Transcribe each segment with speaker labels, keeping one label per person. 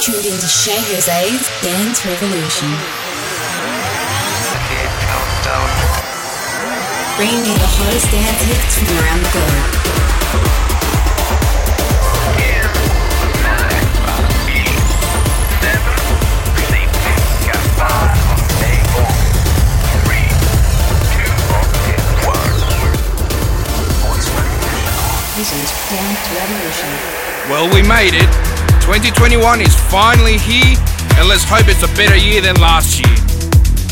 Speaker 1: tuned into Shay Jose's Dance Revolution. Bringing you the hottest dance hits from around the globe. This is Dance Revolution.
Speaker 2: Well, we made it. 2021 is finally here, and let's hope it's a better year than last year.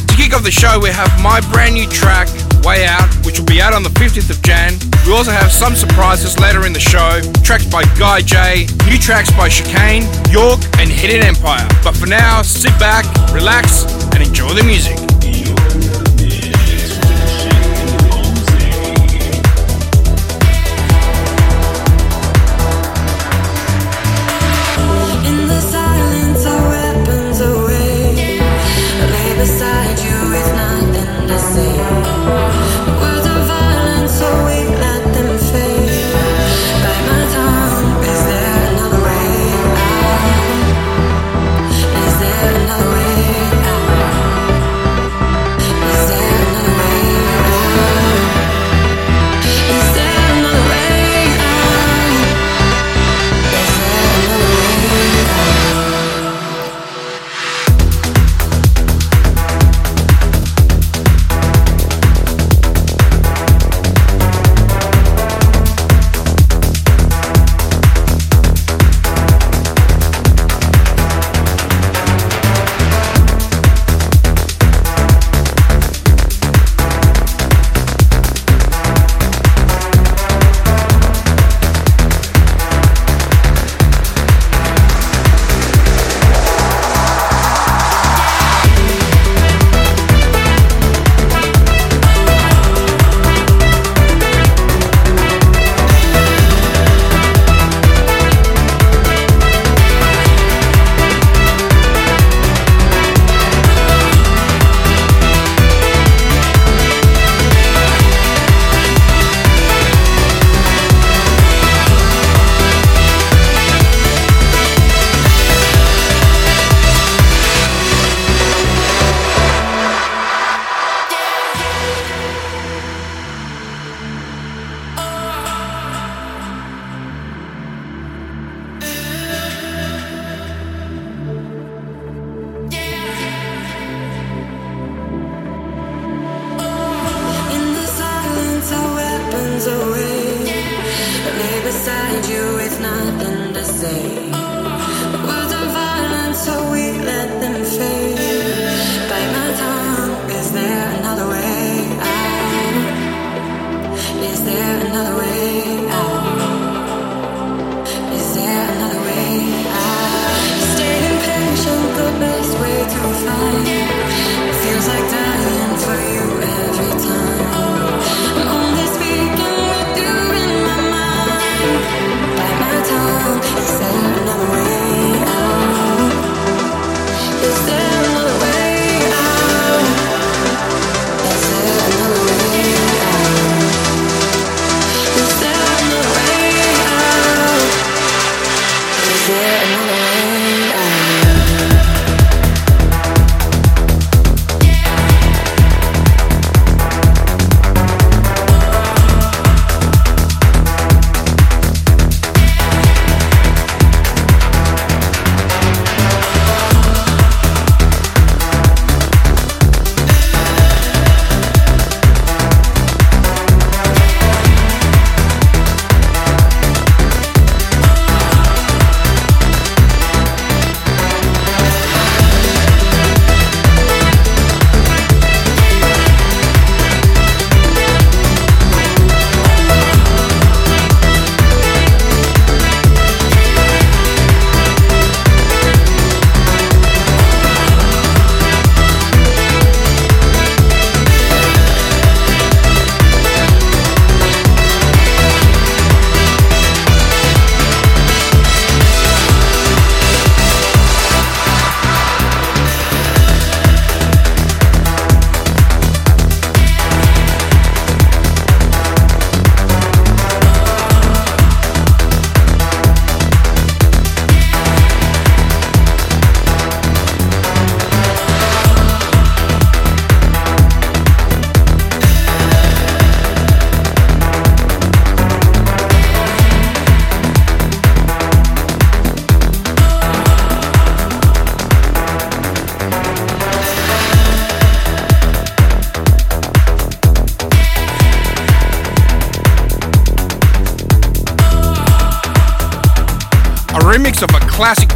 Speaker 2: To kick off the show, we have my brand new track, Way Out, which will be out on the 15th of Jan. We also have some surprises later in the show tracks by Guy J, new tracks by Chicane, York, and Hidden Empire. But for now, sit back, relax, and enjoy the music.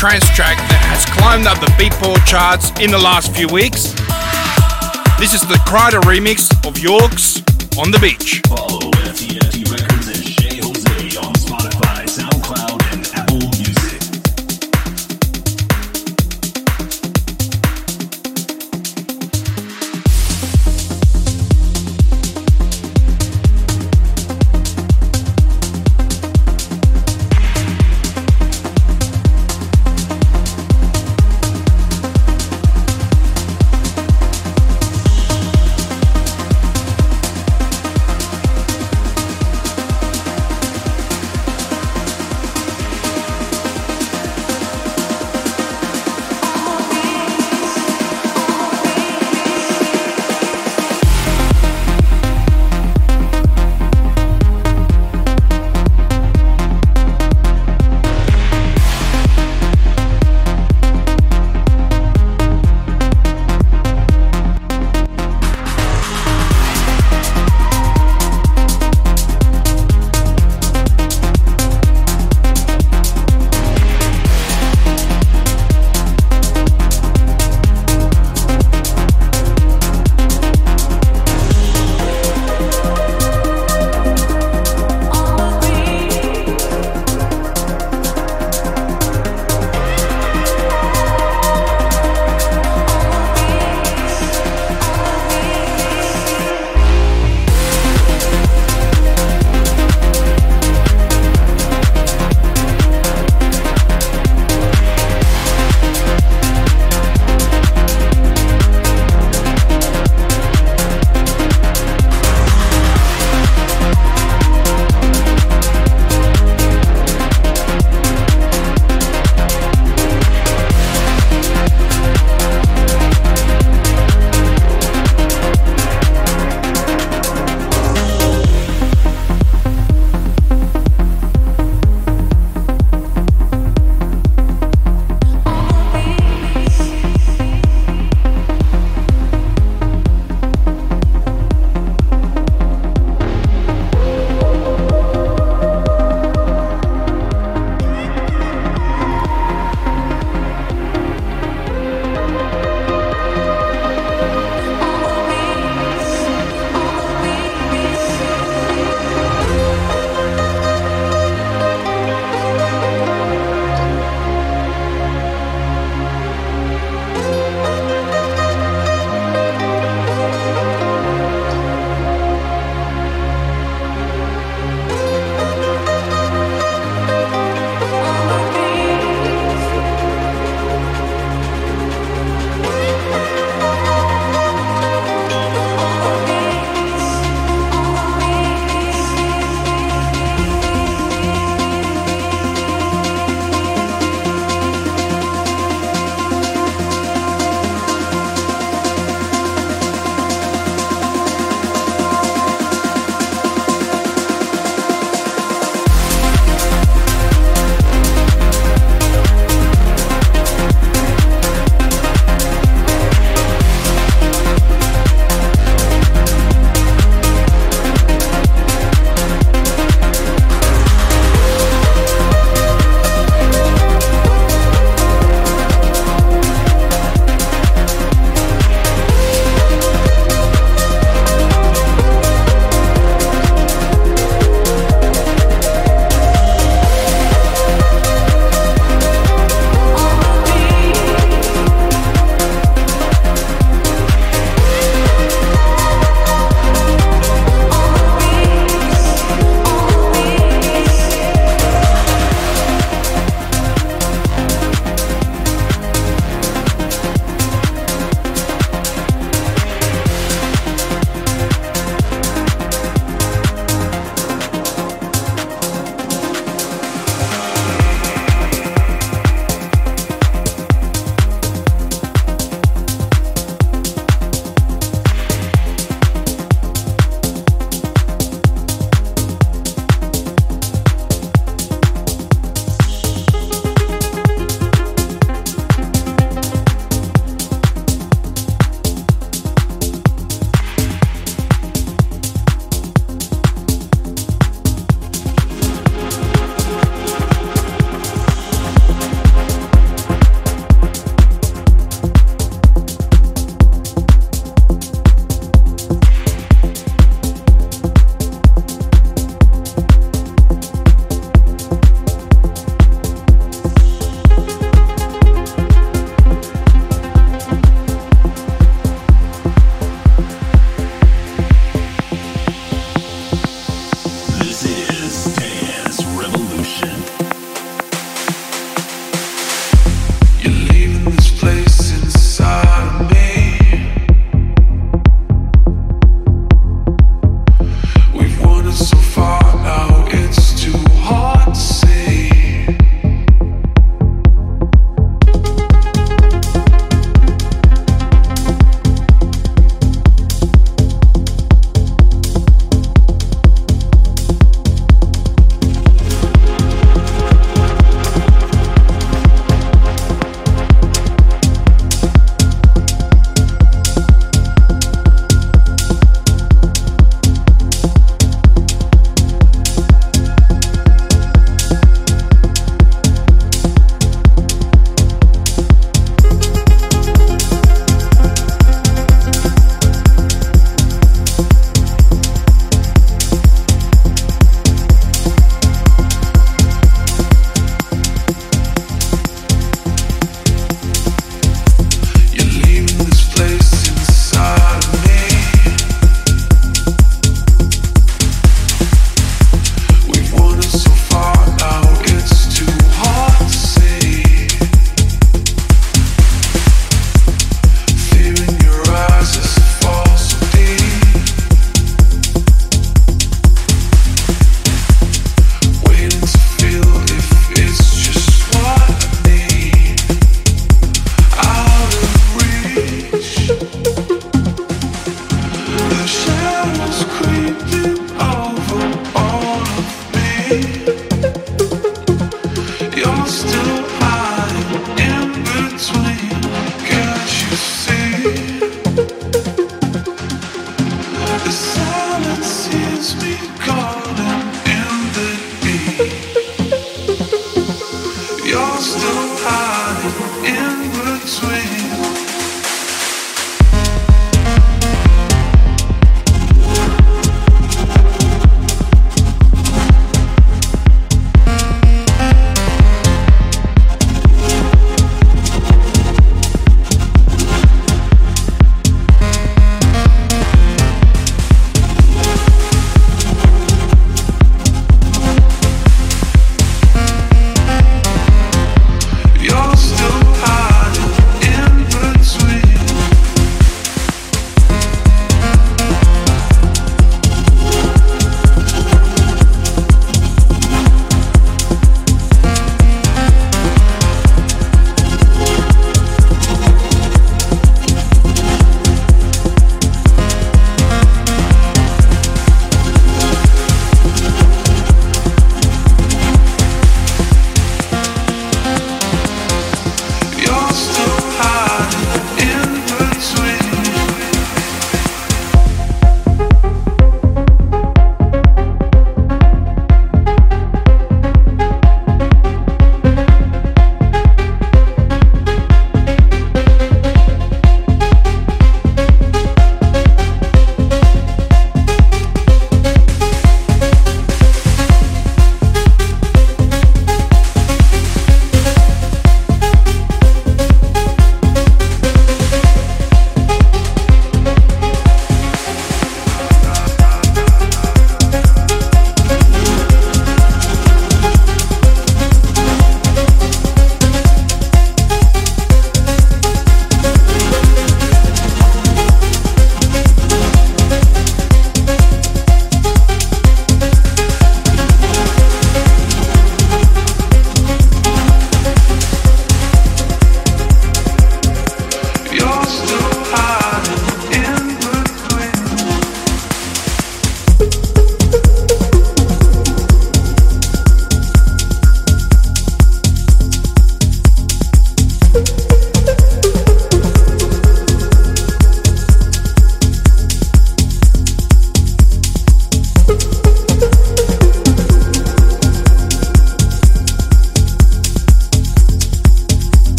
Speaker 3: Trance track that has climbed up the Beatport charts in the last few weeks. This is the Kryder remix of Yorks on the Beach.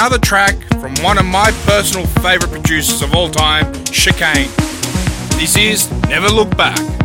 Speaker 3: Another track from one of my personal favourite producers of all time, Chicane. This is Never Look Back.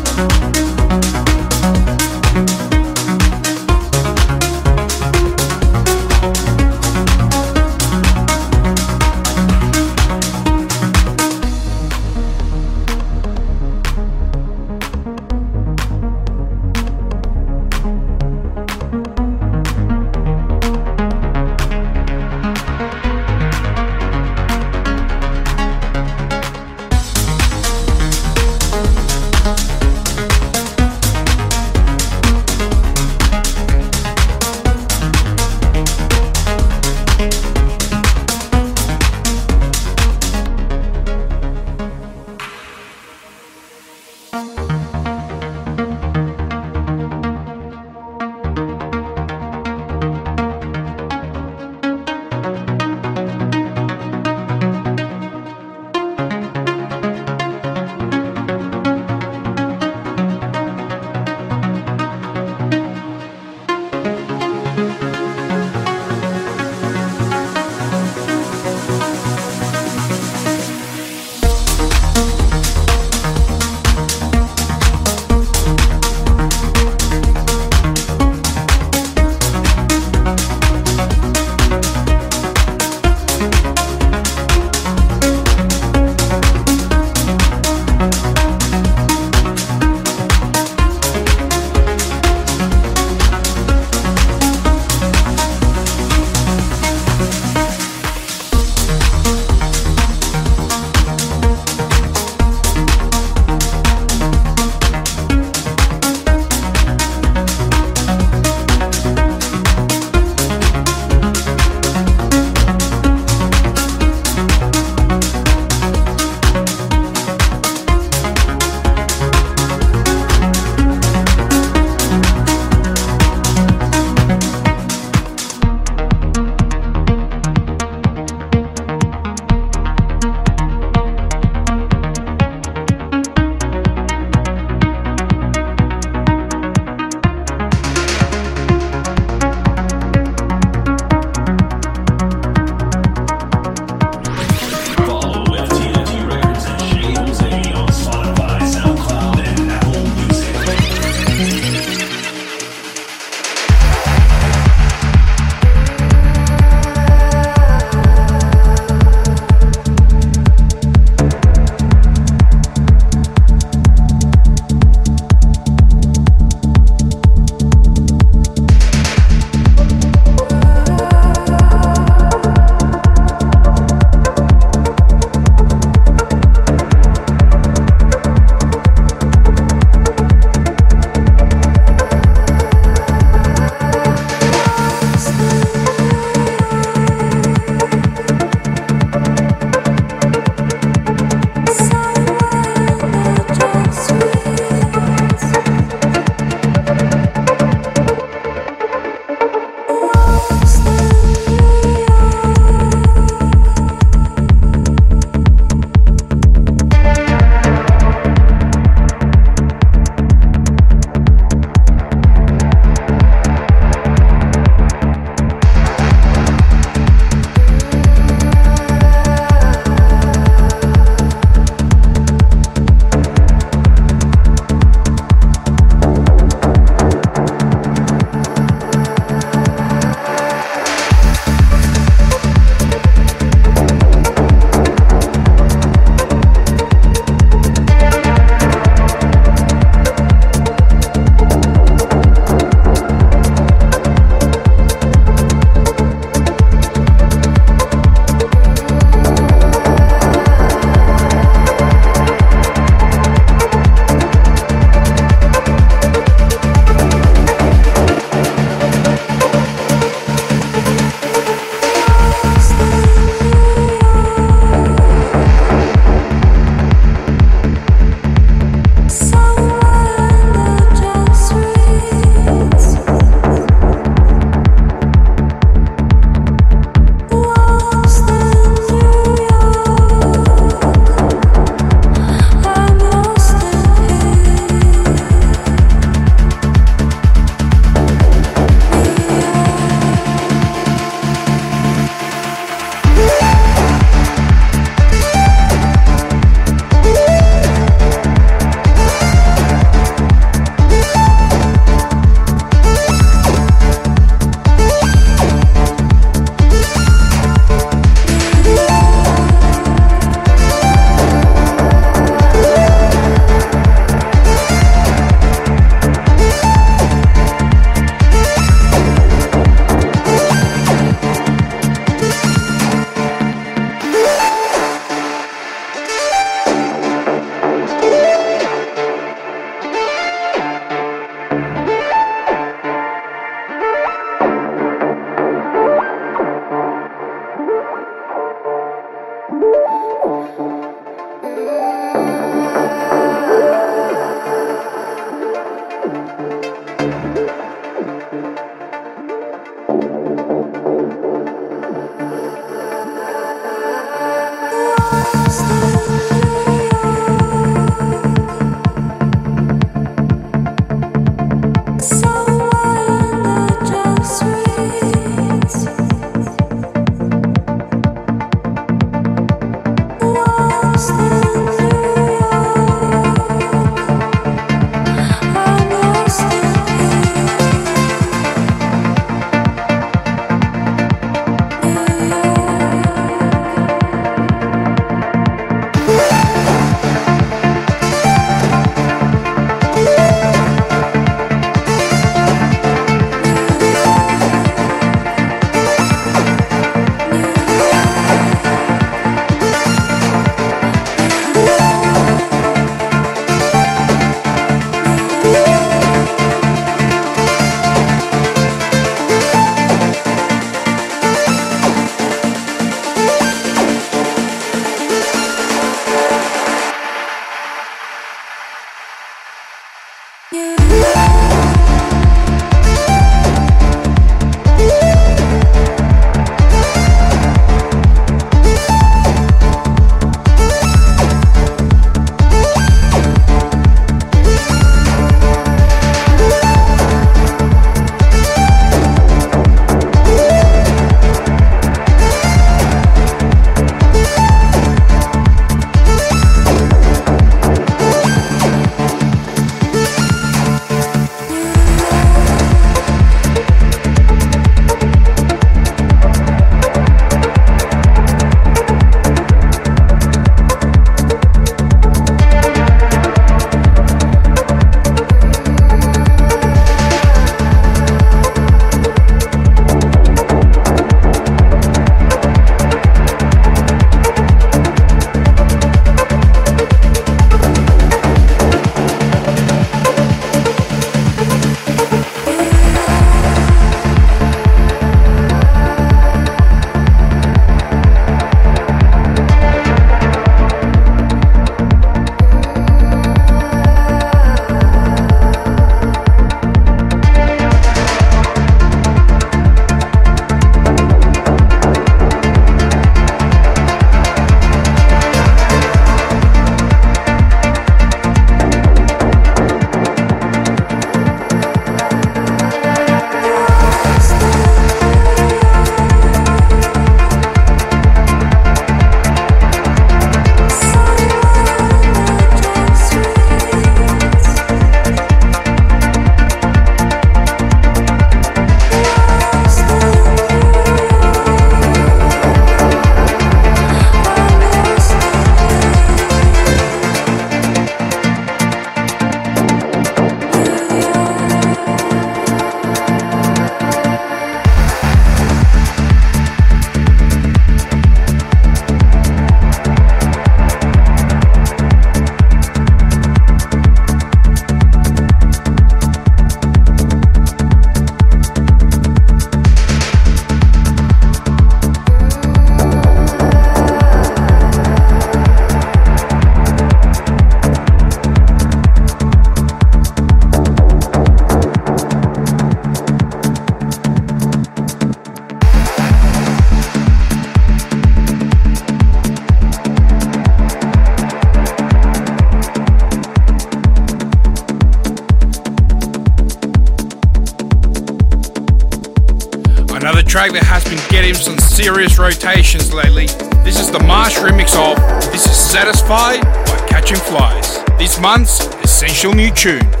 Speaker 3: Rotations lately. This is the Marsh remix of This is Satisfied by Catching Flies. This month's essential new tune.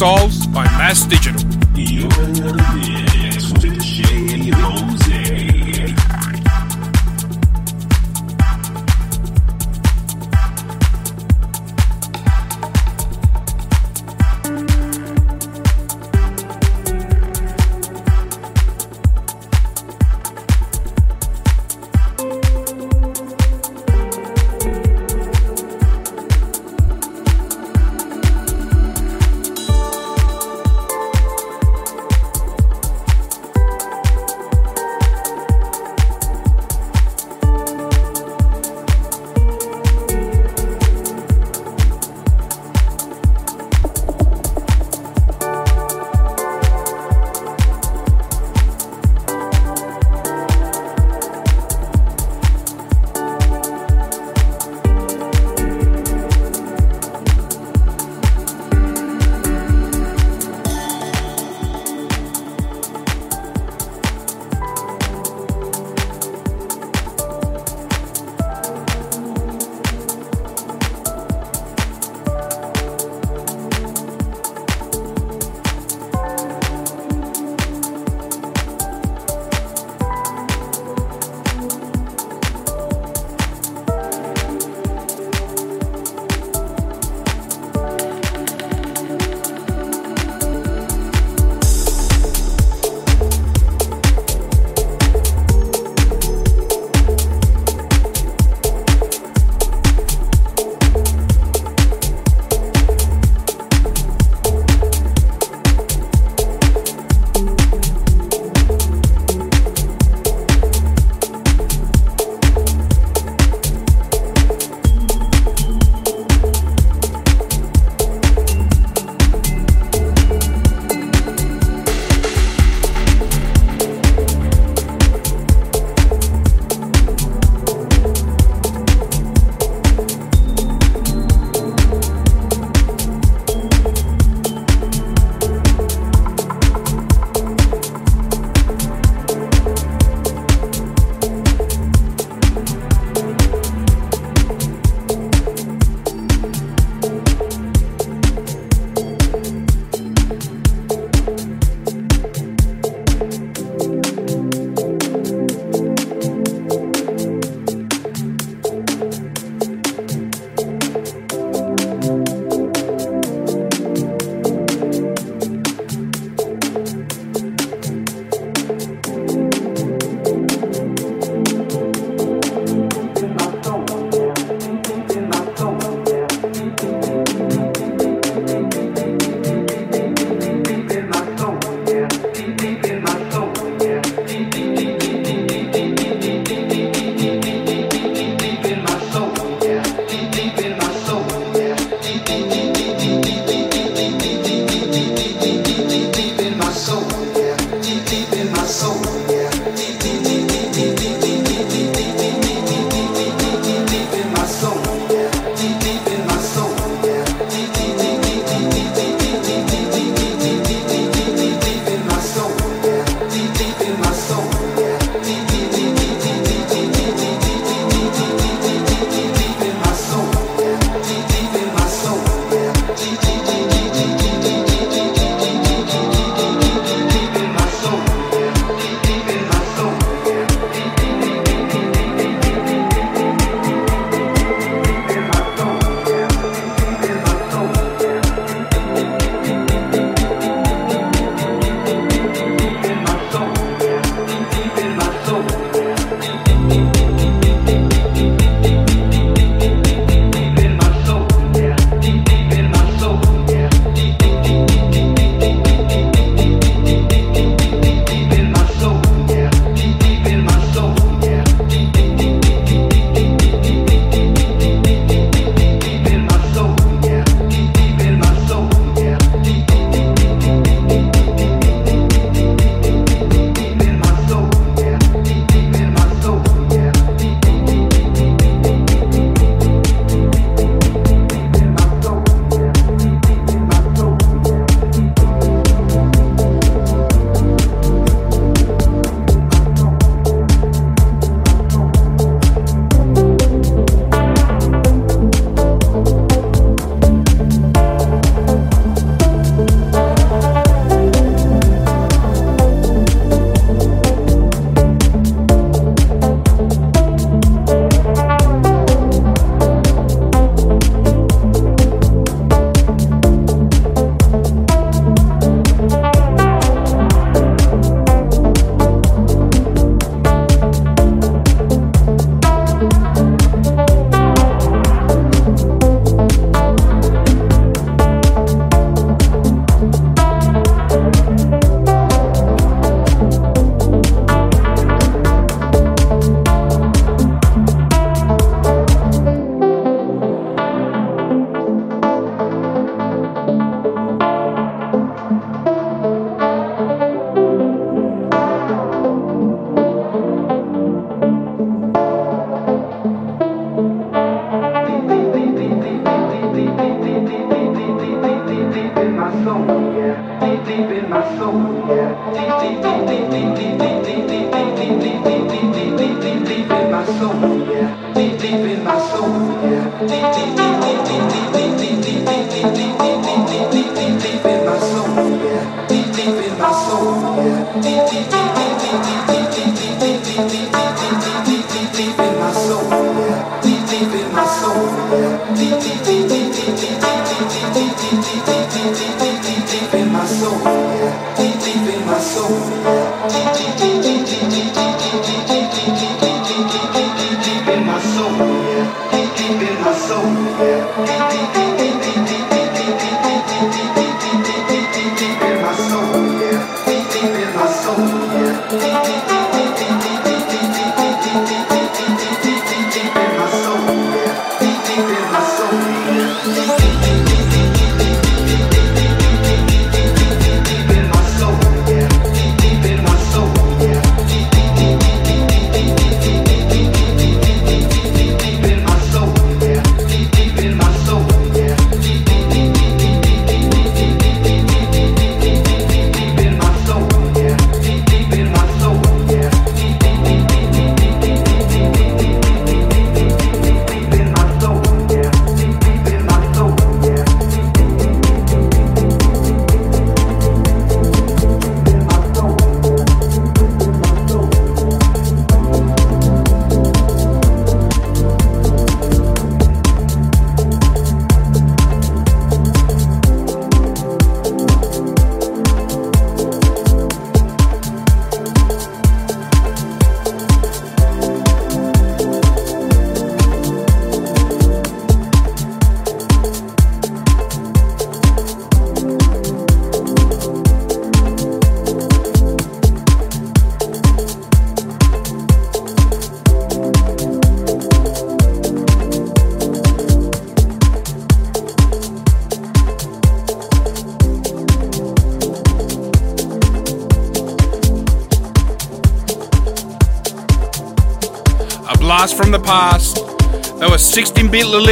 Speaker 4: Have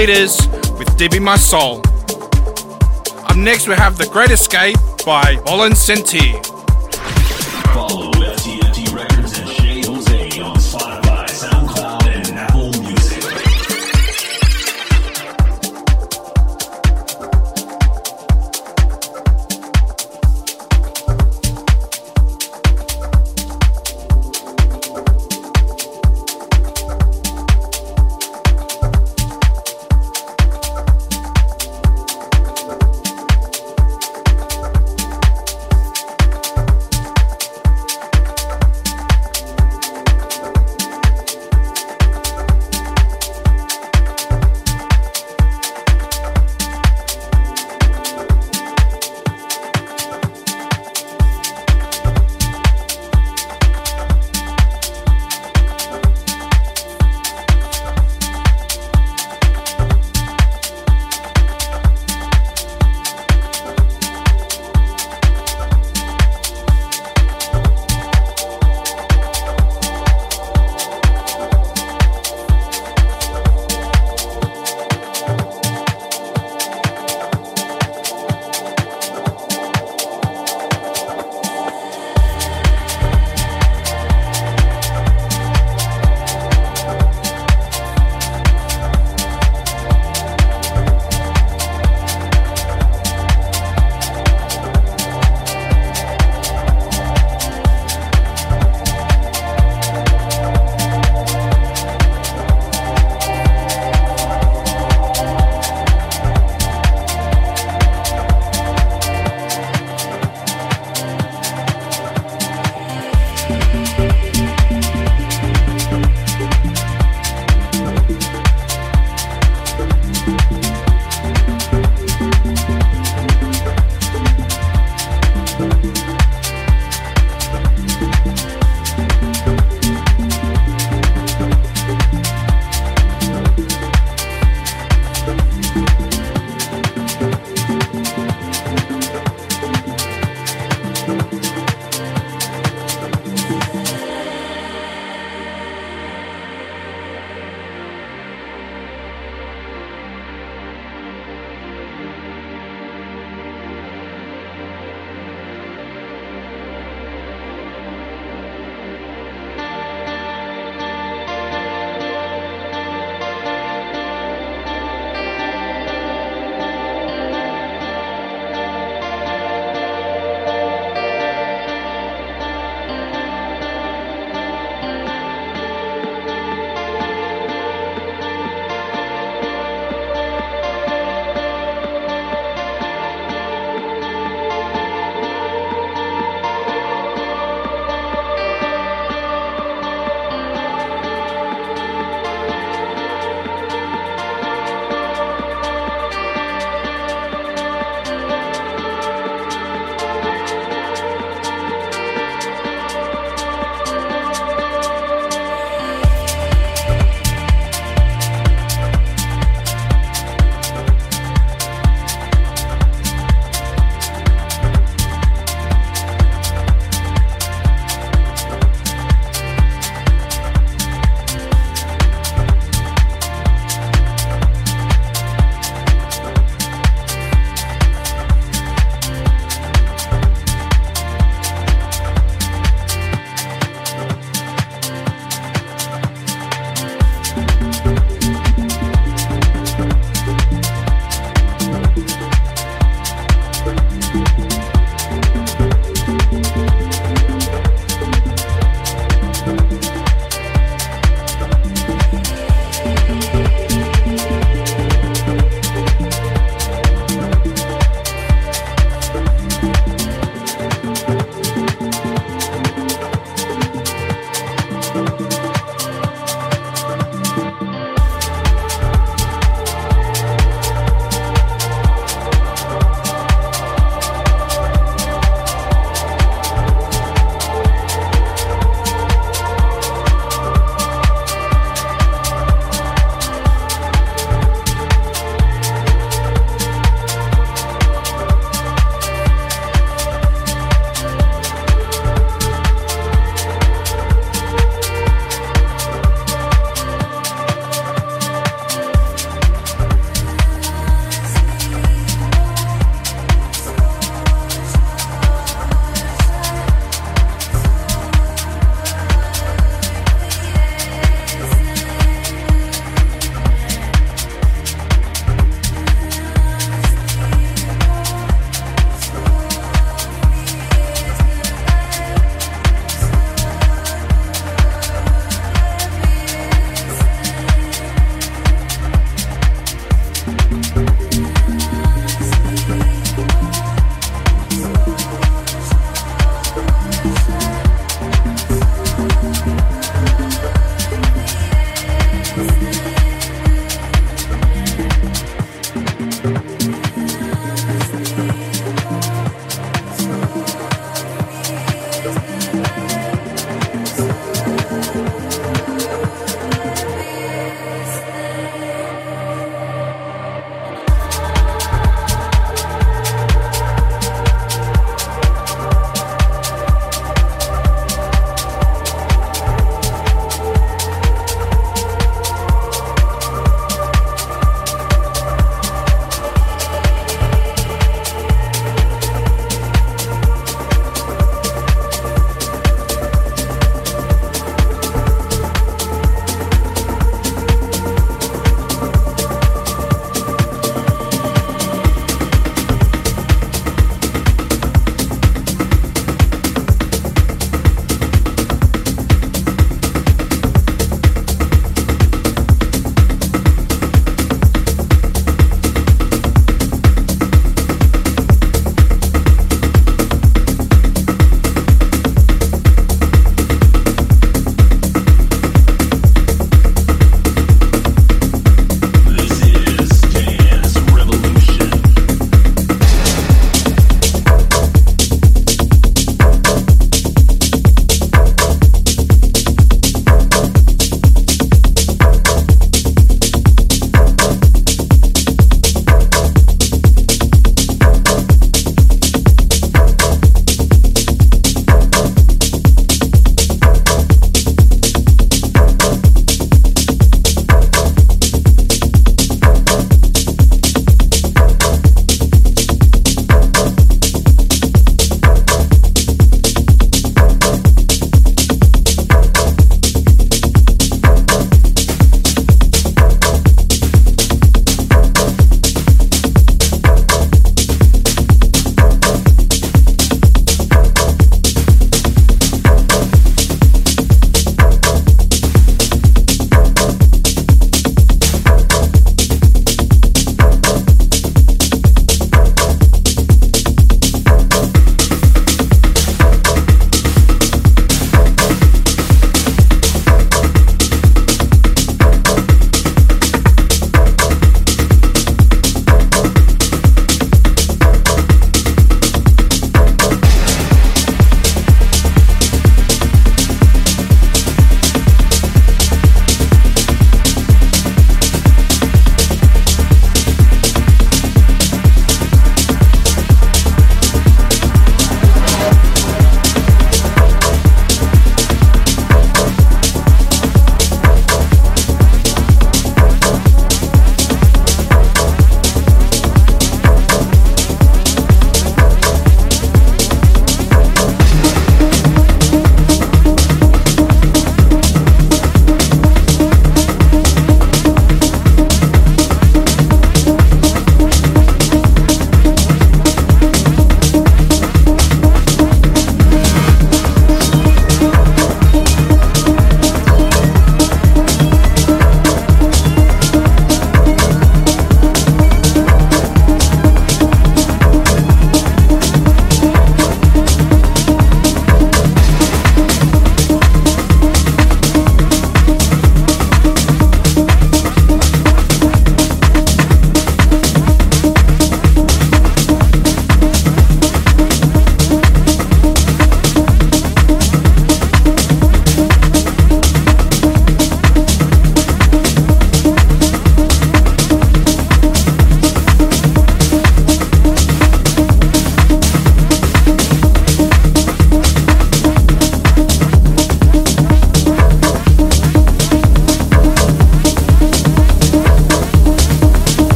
Speaker 4: 16 bit Lolitas with Deep in My Soul. Up next, we have The Great Escape by Olin Senti.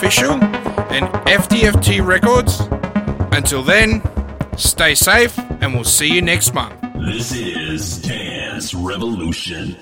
Speaker 3: official and FDFT Records. Until then, stay safe and we'll see you next month.
Speaker 4: This is Dance Revolution.